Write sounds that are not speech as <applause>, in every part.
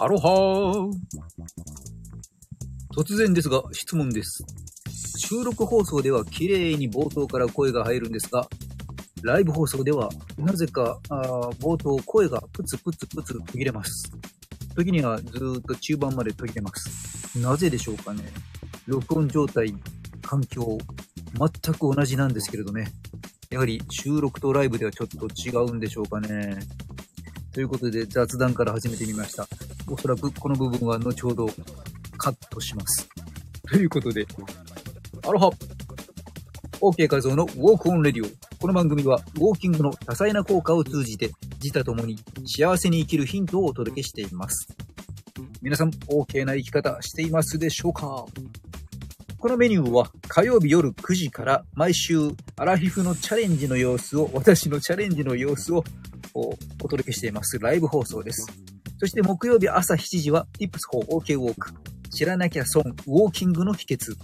アロハー突然ですが質問です。収録放送では綺麗に冒頭から声が入るんですが、ライブ放送ではなぜかあ冒頭声がプツプツプツ途切れます。時にはずっと中盤まで途切れます。なぜでしょうかね録音状態、環境、全く同じなんですけれどね。やはり収録とライブではちょっと違うんでしょうかね。ということで雑談から始めてみました。おそらくこの部分は後ほどカットします。ということで、アロハ !OK 画像のウォークオンレディオ。この番組はウォーキングの多彩な効果を通じて自他ともに幸せに生きるヒントをお届けしています。皆さん、OK な生き方していますでしょうか？このメニューは火曜日夜9時から毎週アラフィフのチャレンジの様子を、私のチャレンジの様子をおお届けしていますライブ放送です。そして木曜日朝7時は Tips for OK Walk 知らなきゃ損ウォーキングの秘訣。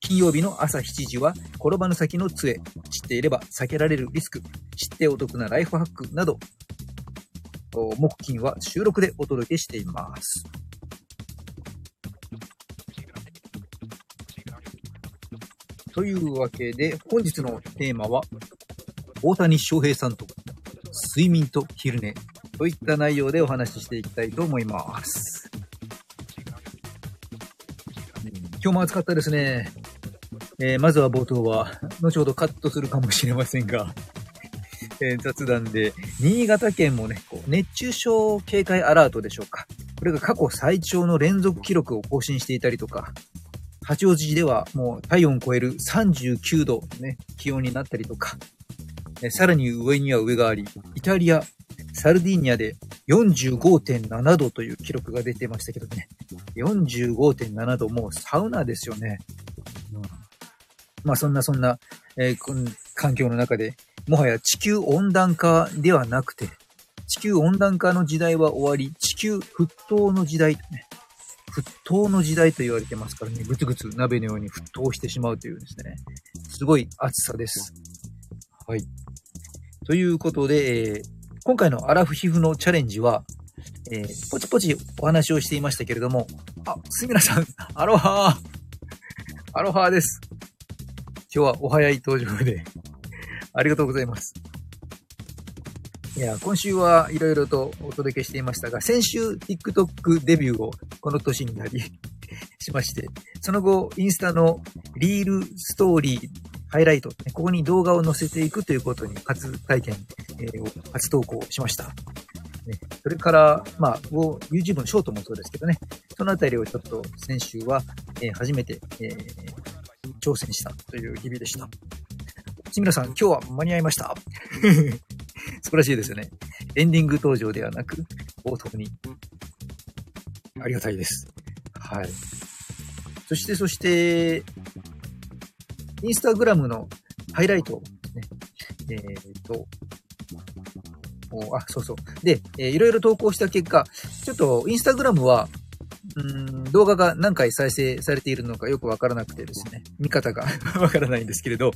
金曜日の朝7時は転ばぬ先の杖。知っていれば避けられるリスク。知ってお得なライフハックなど。木金は収録でお届けしています。というわけで、本日のテーマは、大谷翔平さんと睡眠と昼寝。といった内容でお話ししていきたいと思います。今日も暑かったですね。えーまずは冒頭は、後ほどカットするかもしれませんが、<laughs> えー雑談で、新潟県もね、こう熱中症警戒アラートでしょうか。これが過去最長の連続記録を更新していたりとか、八王子ではもう体温を超える39度ね、気温になったりとか、えさらに上には上があり、イタリア、サルディーニャで45.7度という記録が出てましたけどね。45.7度、もうサウナですよね。うんまあそんなそんな、えーこん環境の中で、もはや地球温暖化ではなくて、地球温暖化の時代は終わり、地球沸騰の時代、ね、沸騰の時代と言われてますからね、ぐつぐつ鍋のように沸騰してしまうというですね、すごい暑さです。はい。ということで、えー今回のアラフヒフのチャレンジは、えーポチポチお話をしていましたけれども、あ、すみらさん、<laughs> アロハーアロハーです。今日はお早い登場で、ありがとうございます。いや、今週はいろいろとお届けしていましたが、先週 TikTok デビューをこの年になりしまして、その後インスタのリールストーリー、ハイライト、ここに動画を載せていくということに初体験、えー初投稿しました。ね、それから、まあ、YouTube のショートもそうですけどね、そのあたりをちょっと先週は、えー初めて、えー挑戦したという日々でした。志村さん、今日は間に合いました？<laughs> 素晴らしいですよね。エンディング登場ではなく、冒頭に。ありがたいです。はい。そして、そして、インスタグラムのハイライトですね。えっ、と、あ、そうそう。で、えーいろいろ投稿した結果、ちょっとインスタグラムは、うん動画が何回再生されているのかよくわからなくてですね、見方が <laughs> わからないんですけれど、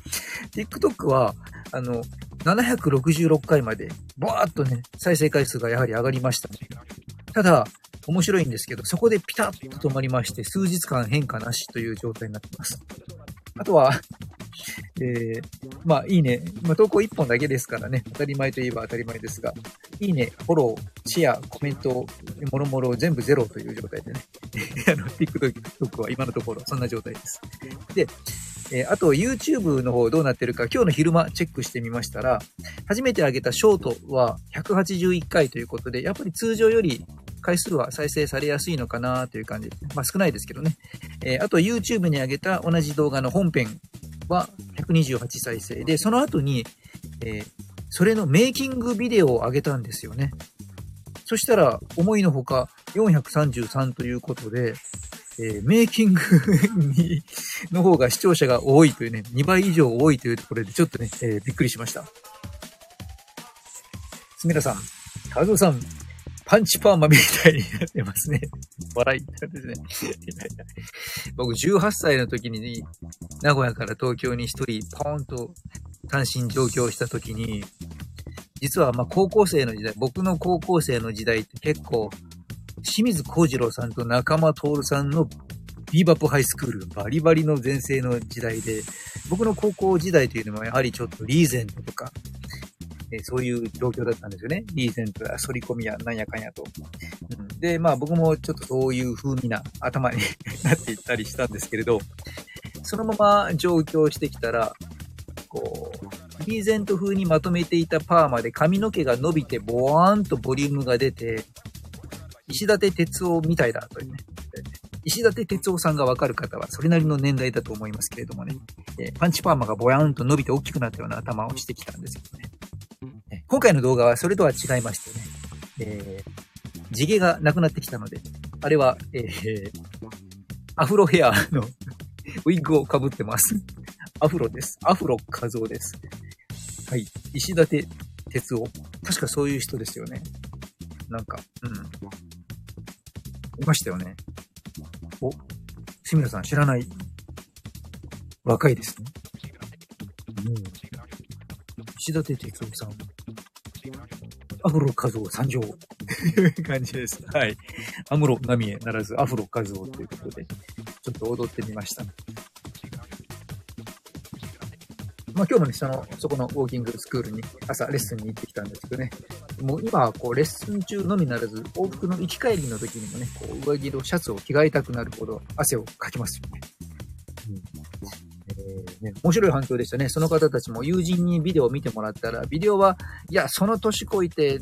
TikTok は、あの、766回まで、バーっとね、再生回数がやはり上がりました。ただ、面白いんですけど、そこでピタッと止まりまして、数日間変化なしという状態になっています。あとは、えー、まあ、いいね。まあ、投稿1本だけですからね。当たり前といえば当たり前ですが、いいね、フォロー、シェア、コメント、もろもろ全部ゼロという状態でね。<laughs> あの、TikTok は今のところそんな状態です。で、えーあと YouTube の方どうなってるか今日の昼間チェックしてみましたら、初めて上げたショートは181回ということで、やっぱり通常より回数は再生されやすいのかなという感じ。まあ少ないですけどね。えーあと YouTube に上げた同じ動画の本編は128再生で、その後に、えーそれのメイキングビデオを上げたんですよね。そしたら、思いのほか433ということで、えーメイキング、の方が視聴者が多いというね、2倍以上多いというところでちょっとね、えーびっくりしました。すみらさん、カズオさん、パンチパーマみたいになってますね。<laughs> 笑いですね。<laughs> 僕18歳の時に、名古屋から東京に一人ポーンと単身上京した時に、実はまあ高校生の時代、僕の高校生の時代って結構、清水幸次郎さんと中間徹さんのビーバップハイスクール、バリバリの前世の時代で、僕の高校時代というのはやはりちょっとリーゼントとか、えー、そういう状況だったんですよね。リーゼントや反り込みやなんやかんやと。うん、で、まあ僕もちょっとそういう風味な頭に <laughs> なっていったりしたんですけれど、そのまま上京してきたら、こう、リーゼント風にまとめていたパーマで髪の毛が伸びてボワーンとボリュームが出て、石立哲夫みたいだというね。石立哲夫さんがわかる方はそれなりの年代だと思いますけれどもね。えパンチパーマがボヤーンと伸びて大きくなったような頭をしてきたんですけどね。今回の動画はそれとは違いましてね、えー、地毛がなくなってきたので、あれは、えー、アフロヘアの <laughs> ウィッグをかぶってます。アフロです。アフロ画像です。はい。石立哲夫。確かそういう人ですよね。なんか、うん。いましたよね。お、志村さん知らない。若いですね。うん。石立哲夫さん。アフロ画像参上。という感じです。はい。アムロナミエならずアフロ画像ということで、ちょっと踊ってみました。まあ今日もね、その、そこのウォーキングスクールに朝レッスンに行ってきたんですけどね、もう今はこうレッスン中のみならず、往復の行き帰りの時にもね、こう上着とシャツを着替えたくなるほど汗をかきますよね。ね、面白い反響でしたね。その方たちも友人にビデオを見てもらったら、ビデオは、いや、その年こいて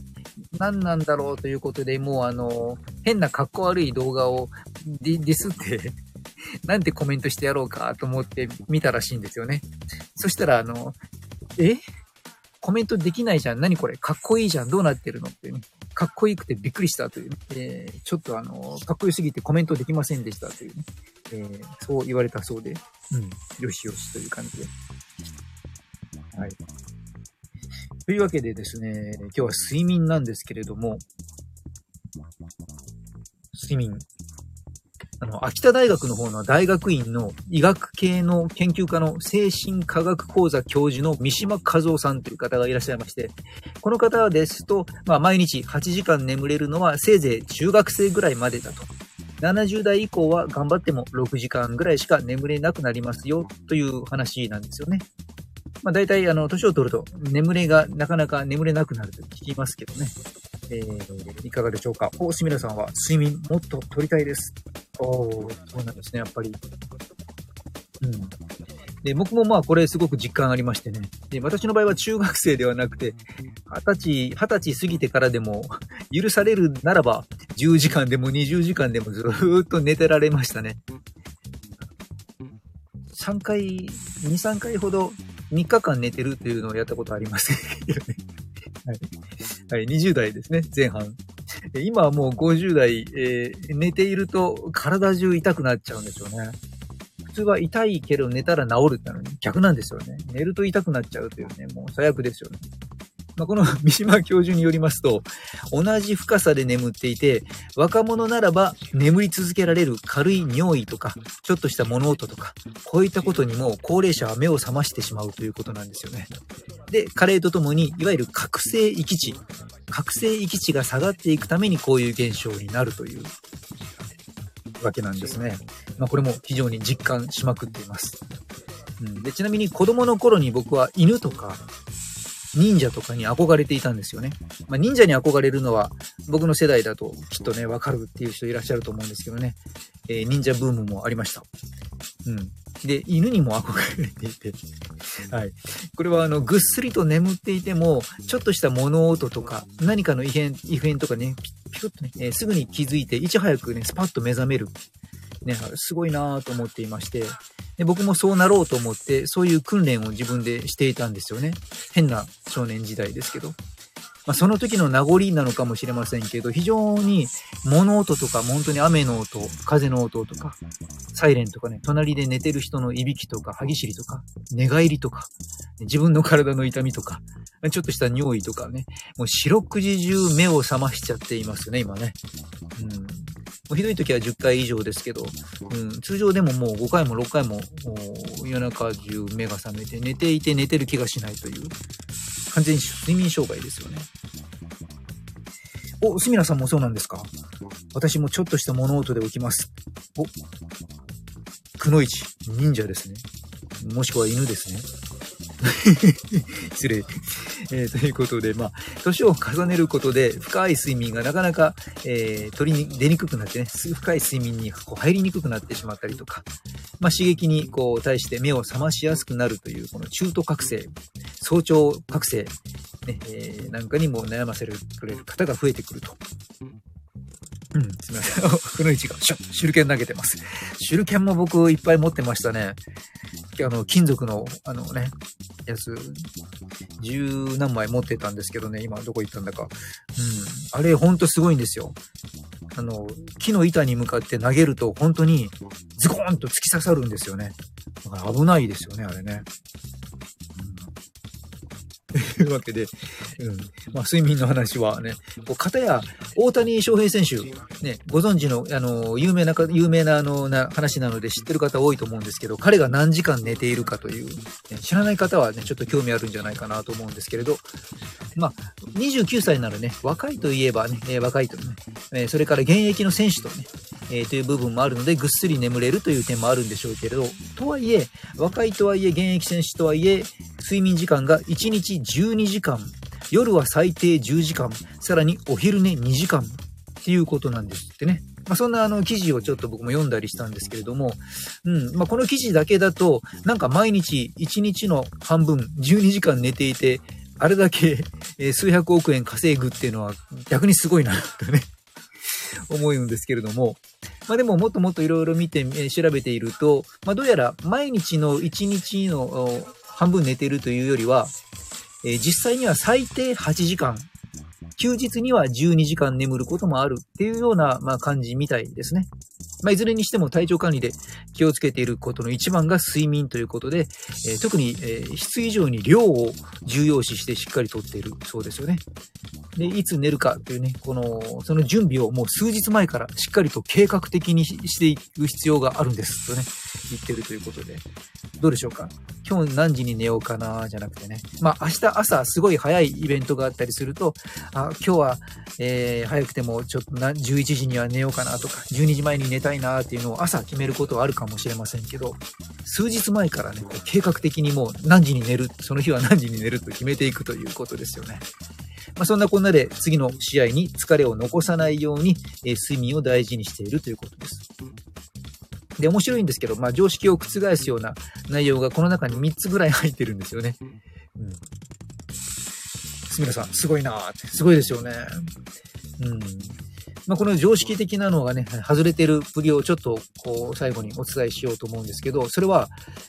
何なんだろうということで、もうあの、変な格好悪い動画をディスって <laughs> なんてコメントしてやろうかと思って見たらしいんですよね。そしたら、あの、え？コメントできないじゃん。何これ？かっこいいじゃん。どうなってるの？ってね。かっこよくてびっくりしたという、ね、えー、ちょっとあの、かっこよすぎてコメントできませんでしたというね。えー、そう言われたそうで、うん、よしよしという感じで。はい。というわけでですね、今日は睡眠なんですけれども、睡眠。あの、秋田大学の方の大学院の医学系の研究家の精神科学講座教授の三島和夫さんという方がいらっしゃいまして、この方ですと、まあ、毎日8時間眠れるのはせいぜい中学生ぐらいまでだと。70代以降は頑張っても6時間ぐらいしか眠れなくなりますよという話なんですよね。まあ大体あの、年を取ると眠れがなかなか眠れなくなると聞きますけどね。えー、いかがでしょうか？お、すみれさんは睡眠もっと取りたいです。おそうなんですね、やっぱり。うん。で、僕もまあこれすごく実感ありましてね。で、私の場合は中学生ではなくて、二十歳、二十歳過ぎてからでも許されるならば、10時間でも20時間でもずーっと寝てられましたね。3回、2、3回ほど3日間寝てるというのをやったことありますけどね。<laughs> はい。はい、20代ですね、前半。今はもう50代、えー、寝ていると体中痛くなっちゃうんですよね。通は痛いけど寝たら治るってのに逆なんですよね。寝ると痛くなっちゃうというね、もう最悪ですよね。まあ、この <laughs> 三島教授によりますと、同じ深さで眠っていて、若者ならば眠り続けられる軽い尿意とか、ちょっとした物音とか、こういったことにも高齢者は目を覚ましてしまうということなんですよね。で、加齢とともに、いわゆる覚醒域値、覚醒域値が下がっていくためにこういう現象になるというわけなんですね。まあ、これも非常に実感しまくっています。うん、でちなみに子供の頃に僕は犬とか忍者とかに憧れていたんですよね。まあ、忍者に憧れるのは僕の世代だときっとね、わかるっていう人いらっしゃると思うんですけどね。えー、忍者ブームもありました。うん。で、犬にも憧れていて。はい。これはあの、ぐっすりと眠っていても、ちょっとした物音とか、何かの異変、異変とかね、ピュッとね、えー、すぐに気づいて、いち早くね、スパッと目覚める。ね、すごいなぁと思っていまして、で、僕もそうなろうと思って、そういう訓練を自分でしていたんですよね。変な少年時代ですけど。まあ、その時の名残なのかもしれませんけど、非常に物音とか、本当に雨の音、風の音とか、サイレンとかね、隣で寝てる人のいびきとか、歯ぎしりとか、寝返りとか、自分の体の痛みとか、ちょっとした尿意とかね、もう四六時中目を覚ましちゃっていますね、今ね。うん。もうひどい時は10回以上ですけど、うん、通常でももう5回も6回も夜中中目が覚めて寝ていて寝てる気がしないという、完全に睡眠障害ですよね。お、すみらさんもそうなんですか？私もちょっとした物音で起きます。お、くのいち、忍者ですね。もしくは犬ですね。<laughs> 失礼。えーということで、まあ、年を重ねることで深い睡眠がなかなか、えー取りに出にくくなってね、深い睡眠にこう入りにくくなってしまったりとか、まあ、刺激にこう対して目を覚ましやすくなるという、この中途覚醒、早朝覚醒、ねえーなんかにも悩ませるくれる方が増えてくると。うん、すみません。<laughs> くのいちがシュ手裏剣投げてます。手裏剣も僕いっぱい持ってましたね。あの、金属の、あのね、やつ、十何枚持ってたんですけどね、今どこ行ったんだか。うん。あれ、ほんとすごいんですよ。あの、木の板に向かって投げると、本当にズコーンと突き刺さるんですよね。だから危ないですよね、あれね。と <laughs> いうわけで、うん。まあ、睡眠の話はね、こう、片や、大谷翔平選手、ね、ご存知の、あの、有名な、有名な、あの、な話なので知ってる方多いと思うんですけど、彼が何時間寝ているかという、ね知らない方はね、ちょっと興味あるんじゃないかなと思うんですけれど、まあ、29歳にならね、若いといえばね、えー若いとね、えーそれから現役の選手とね、えーという部分もあるので、ぐっすり眠れるという点もあるんでしょうけれど、とはいえ、若いとはいえ、現役選手とはいえ、睡眠時間が1日12時間、夜は最低10時間、さらにお昼寝2時間っていうことなんですってね。まあ、そんなあの記事をちょっと僕も読んだりしたんですけれども、うん、まあ、この記事だけだと、なんか毎日1日の半分、12時間寝ていて、あれだけ、数百億円稼ぐっていうのは逆にすごいな、とね、<laughs> 思うんですけれども、まあでももっともっといろいろ見て、調べていると、まあどうやら毎日の1日の半分寝てるというよりは、えー実際には最低8時間、休日には12時間眠ることもあるっていうような、まあ、感じみたいですね。まあ、いずれにしても体調管理で気をつけていることの一番が睡眠ということで、えー特に、えー質以上に量を重要視してしっかりとっているそうですよね。で、いつ寝るかというね、この、その準備をもう数日前からしっかりと計画的にしていく必要があるんですとね、言ってるということで。どうでしょうか？今日何時に寝ようかなじゃなくてね。まあ明日朝すごい早いイベントがあったりすると、あ今日は、えー早くてもちょっとな11時には寝ようかなとか、12時前に寝たいなっていうのを朝決めることはあるかもしれませんけど、数日前からね、こう計画的にもう何時に寝る、その日は何時に寝ると決めていくということですよね。まあ、そんなこんなで次の試合に疲れを残さないように、えー睡眠を大事にしているということです。で、面白いんですけど、まあ、常識を覆すような内容がこの中に3つぐらい入ってるんですよね。うん。すみれさん、すごいなーって。すごいですよね。うん。まあ、この常識的なのがね、外れてるプリをちょっと、こう、最後にお伝えしようと思うんですけど、それは、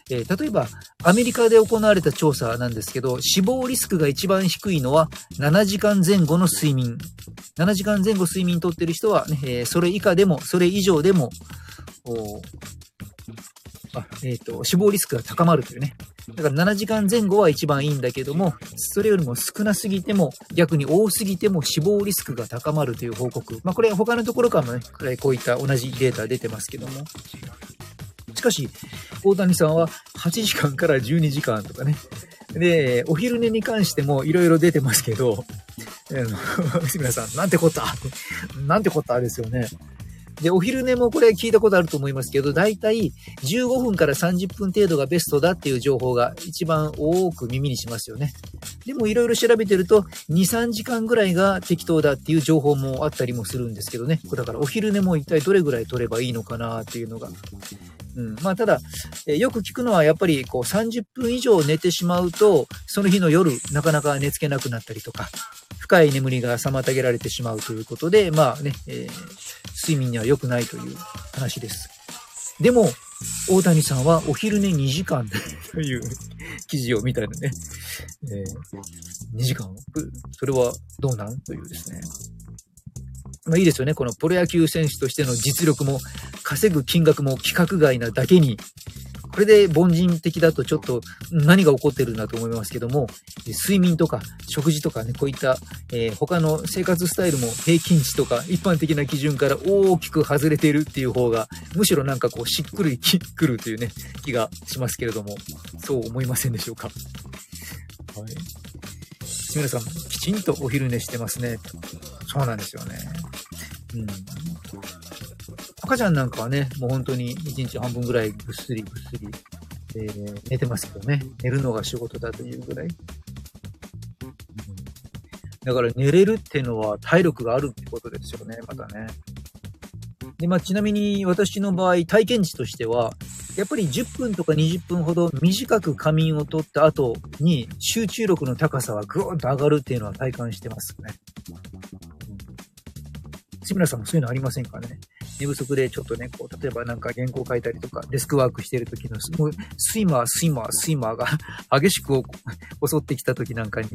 えー例えば、アメリカで行われた調査なんですけど、死亡リスクが一番低いのは、7時間前後の睡眠。7時間前後睡眠とってる人は、ね、えーそれ以下でも、それ以上でも、えっ、と、死亡リスクが高まるというね。だから7時間前後は一番いいんだけども、それよりも少なすぎても、逆に多すぎても死亡リスクが高まるという報告。まあこれ他のところからもね、こういった同じデータ出てますけども。しかし、大谷さんは8時間から12時間とかね。で、お昼寝に関してもいろいろ出てますけど、あの、杉村さん、なんてこった？<laughs> なんてこった？ですよね。で、お昼寝もこれ聞いたことあると思いますけど、だいたい15分から30分程度がベストだっていう情報が一番多く耳にしますよね。でもいろいろ調べてると、2、3時間ぐらいが適当だっていう情報もあったりもするんですけどね。だからお昼寝も一体どれぐらい取ればいいのかなっていうのが。うん、まあただ、えよく聞くのはやっぱりこう30分以上寝てしまうと、その日の夜なかなか寝つけなくなったりとか、深い眠りが妨げられてしまうということで、まあね、えー睡眠には良くないという話です。でも、大谷さんはお昼寝2時間 <laughs> という記事を見たのね、えー2時間それはどうなんというですね。まあいいですよね。このプロ野球選手としての実力も稼ぐ金額も規格外なだけに、これで凡人的だとちょっと何が起こってるんだと思いますけども、睡眠とか食事とかね、こういった、えー他の生活スタイルも平均値とか一般的な基準から大きく外れているっていう方が、むしろなんかこうしっくりきくるというね、気がしますけれども、そう思いませんでしょうか？はい。皆さん、きちんとお昼寝してますね。そうなんですよね。うん。赤ちゃんなんかはね、もう本当に1日半分ぐらいぐっすりぐっすり、えー、寝てますけどね。寝るのが仕事だというぐらい。だから寝れるっていうのは体力があるってことですよね、またね。で、まあ、ちなみに私の場合、体験値としては、やっぱり10分とか20分ほど短く仮眠を取った後に集中力の高さはぐーんと上がるっていうのは体感してますね。志村さんもそういうのありませんかね？寝不足でちょっとね、こう、例えばなんか原稿書いたりとか、デスクワークしてる時の、もう、スイマー、スイマー、スイマーが <laughs> 激しく <laughs> 襲ってきた時なんかに、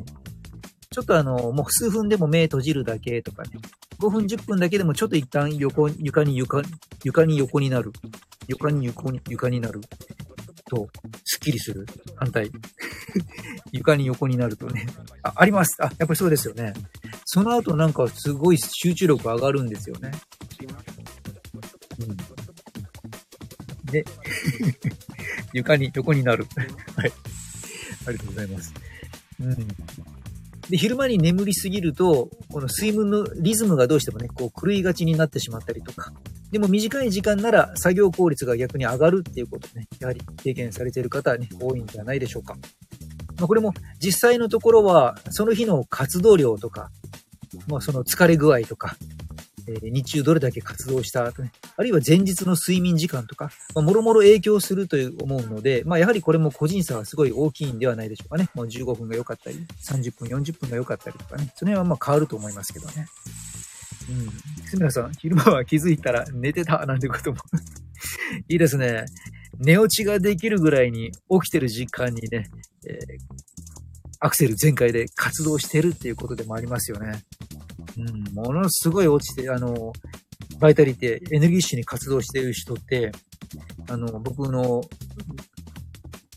ちょっとあの、もう数分でも目閉じるだけとかね、5分10分だけでもちょっと一旦横、床に床、床に横になる。床に横に、床になる。と、スッキリする。反対。<laughs> 床に横になるとね。あ、あります。あ、やっぱりそうですよね。その後なんかすごい集中力上がるんですよね。<laughs> で、床に横になる。<laughs> はい。ありがとうございます。うん。で、昼間に眠りすぎると、この睡眠のリズムがどうしてもね、こう狂いがちになってしまったりとか、でも短い時間なら作業効率が逆に上がるっていうことね、やはり経験されている方はね、多いんじゃないでしょうか。まあ、これも実際のところは、その日の活動量とか、まあ、その疲れ具合とか、え、日中どれだけ活動したとね、あるいは前日の睡眠時間とか、まあ、もろもろ影響するという思うので、まあ、やはりこれも個人差はすごい大きいんではないでしょうかね。もう15分が良かったり、30分、40分が良かったりとかね。その辺はまあ変わると思いますけどね。うん。すみさん、昼間は気づいたら寝てたなんてことも <laughs> いいですね。寝落ちができるぐらいに起きてる時間にね、えー、アクセル全開で活動してるっていうことでもありますよね。うん、ものすごい落ちて、あの、バイタリティ、エネルギッシュに活動してる人って、あの、僕の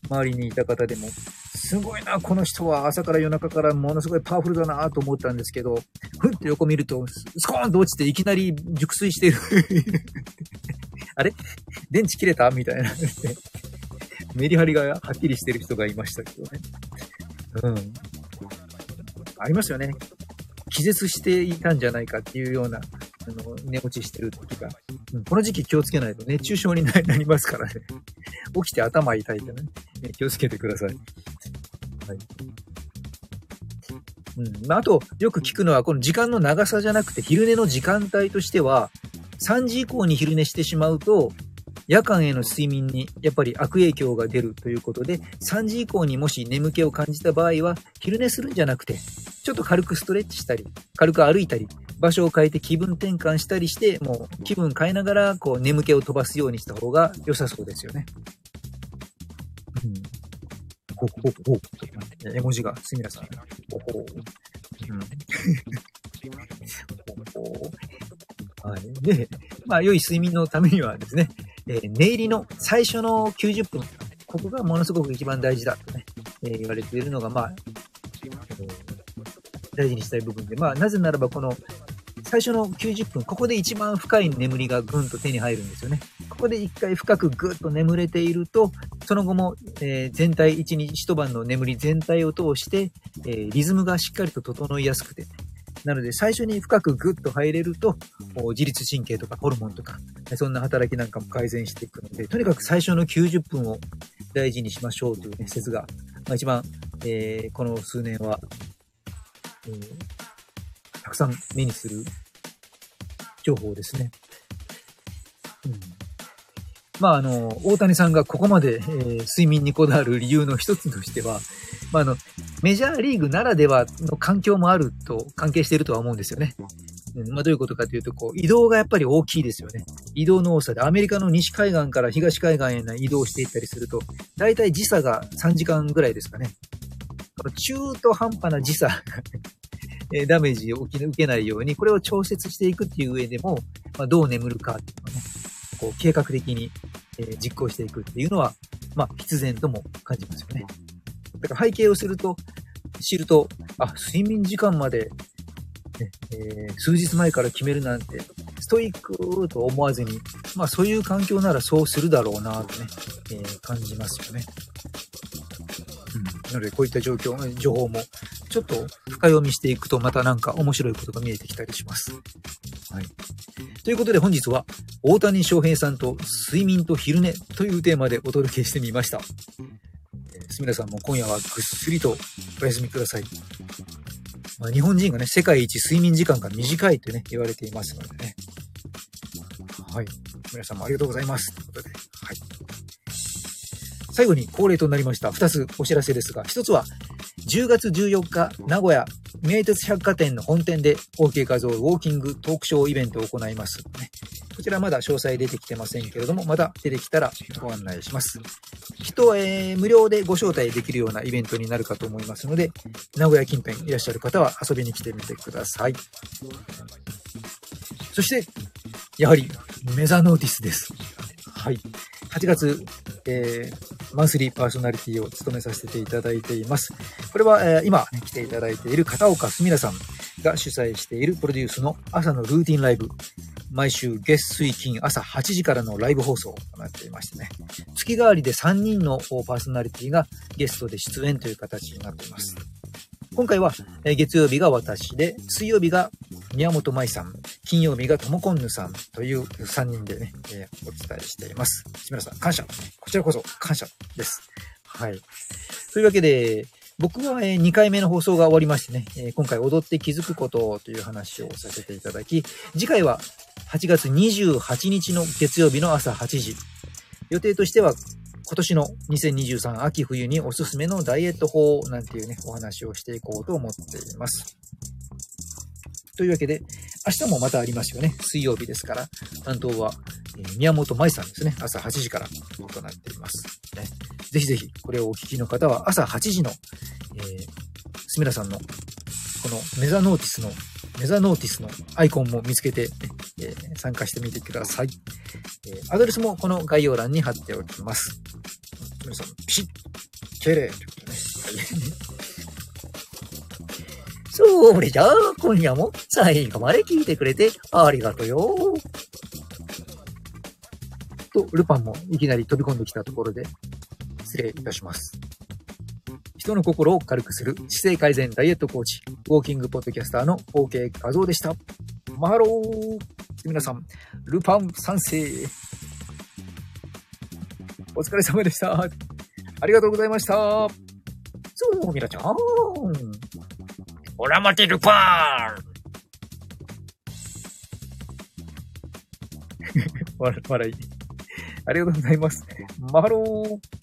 周りにいた方でも、すごいな、この人は朝から夜中からものすごいパワフルだなと思ったんですけど、ふって横見ると、スコーンと落ちていきなり熟睡してる <laughs> あれ？電池切れた？みたいな <laughs> メリハリがはっきりしてる人がいましたけどね。うん。ありますよね。気絶していたんじゃないかっていうような、あの、寝落ちしてる時が、うん、この時期気をつけないと熱中症になりますからね。<laughs> 起きて頭痛いってね、気をつけてください。はい。うん。まあ、あと、よく聞くのは、この時間の長さじゃなくて、昼寝の時間帯としては、3時以降に昼寝してしまうと、夜間への睡眠にやっぱり悪影響が出るということで、3時以降にもし眠気を感じた場合は、昼寝するんじゃなくて、ちょっと軽くストレッチしたり、軽く歩いたり、場所を変えて気分転換したりして、もう気分変えながら、こう眠気を飛ばすようにした方が良さそうですよね。うん。ほほほ。ちょっと待って、絵文字が、すみらさん。ほほ。うん。ほほ。はい。で、まあ、良い睡眠のためにはですね、えー、寝入りの最初の90分、ここがものすごく一番大事だとね、えー、言われているのが、まあ、大事にしたい部分で、まあ、なぜならばこの最初の90分、ここで一番深い眠りがぐんと手に入るんですよね。ここで一回深くぐっと眠れていると、その後も、えー、全体、一日一晩の眠り全体を通して、えー、リズムがしっかりと整いやすくて、なので最初に深くぐっと入れると、自律神経とかホルモンとか、そんな働きなんかも改善していくので、とにかく最初の90分を大事にしましょうというね、説が、まあ、一番、えー、この数年はえー、たくさん目にする情報ですね。うん、まあ、あの、大谷さんがここまで、えー、睡眠にこだわる理由の一つとしては、まあ、あの、メジャーリーグならではの環境もあると関係しているとは思うんですよね。うん、まあ、どういうことかというと、こう、移動がやっぱり大きいですよね。移動の多さで、アメリカの西海岸から東海岸への移動していったりすると、だいたい時差が3時間ぐらいですかね。中途半端な時差 <laughs> えダメージを受けないように、これを調節していくっていう上でも、まあ、どう眠るかっていうのをね、こう計画的に、えー、実行していくっていうのは、まあ、必然とも感じますよね。だから背景をすると、知ると、あ、睡眠時間まで、ねえー、数日前から決めるなんて、ストイックと思わずに、まあそういう環境ならそうするだろうなとね、えー、感じますよね。うん。なのでこういった状況、情報もちょっちょっと深読みしていくとまたなんか面白いことが見えてきたりします。はい。ということで本日は、大谷翔平さんと睡眠と昼寝というテーマでお届けしてみました。すみれさんも今夜はぐっすりとお休みください。まあ、日本人がね、世界一睡眠時間が短いってね、言われていますのでね。はい。皆さんもありがとうございます。ということで、はい。最後に恒例となりました2つお知らせですが、1つは10月14日、名古屋名鉄百貨店の本店で OK 画像ウォーキングトークショーイベントを行います、ね。こちらまだ詳細出てきてませんけれども、また出てきたらご案内します。人、えー、無料でご招待できるようなイベントになるかと思いますので、名古屋近辺いらっしゃる方は遊びに来てみてください。そして、やはりメザノーティスです。はい。8月、えー、マンスリーパーソナリティを務めさせていただいています。これは、えー、今、ね、来ていただいている片岡すみらさんが主催しているプロデュースの朝のルーティンライブ。毎週月水金朝8時からのライブ放送となっていましてね。月替わりで3人のパーソナリティがゲストで出演という形になっています。今回は、月曜日が私で、水曜日が宮本舞さん、金曜日がともこんぬさんという3人でね、えー、お伝えしています。志村さん、感謝。こちらこそ感謝です。はい。というわけで、僕は2回目の放送が終わりましてね、今回踊って気づくことという話をさせていただき、次回は8月28日の月曜日の朝8時。予定としては今年の2023秋冬におすすめのダイエット法なんていうね、お話をしていこうと思っています。というわけで、明日もまたありますよね。水曜日ですから、担当は、宮本舞さんですね。朝8時から行っています。ね、ぜひぜひ、これをお聞きの方は朝8時の、えー、すみらさんの、このメザノーティスの、メザノーティスのアイコンも見つけて、えー、参加してみてください。えー、アドレスもこの概要欄に貼っておきます。皆さん、ピシッ、敬礼ということね。<laughs> それじゃあ、今夜も最後まで聞いてくれてありがとうよ。と、ルパンもいきなり飛び込んできたところで、失礼いたします。人の心を軽くする姿勢改善ダイエットコーチ、ウォーキングポッドキャスターの OK 画像でした。マハロー皆さん、ルパン賛成お疲れ様でした。ありがとうございました。そう、ミラちゃん。オラマテルパー笑い。ありがとうございます。マロー。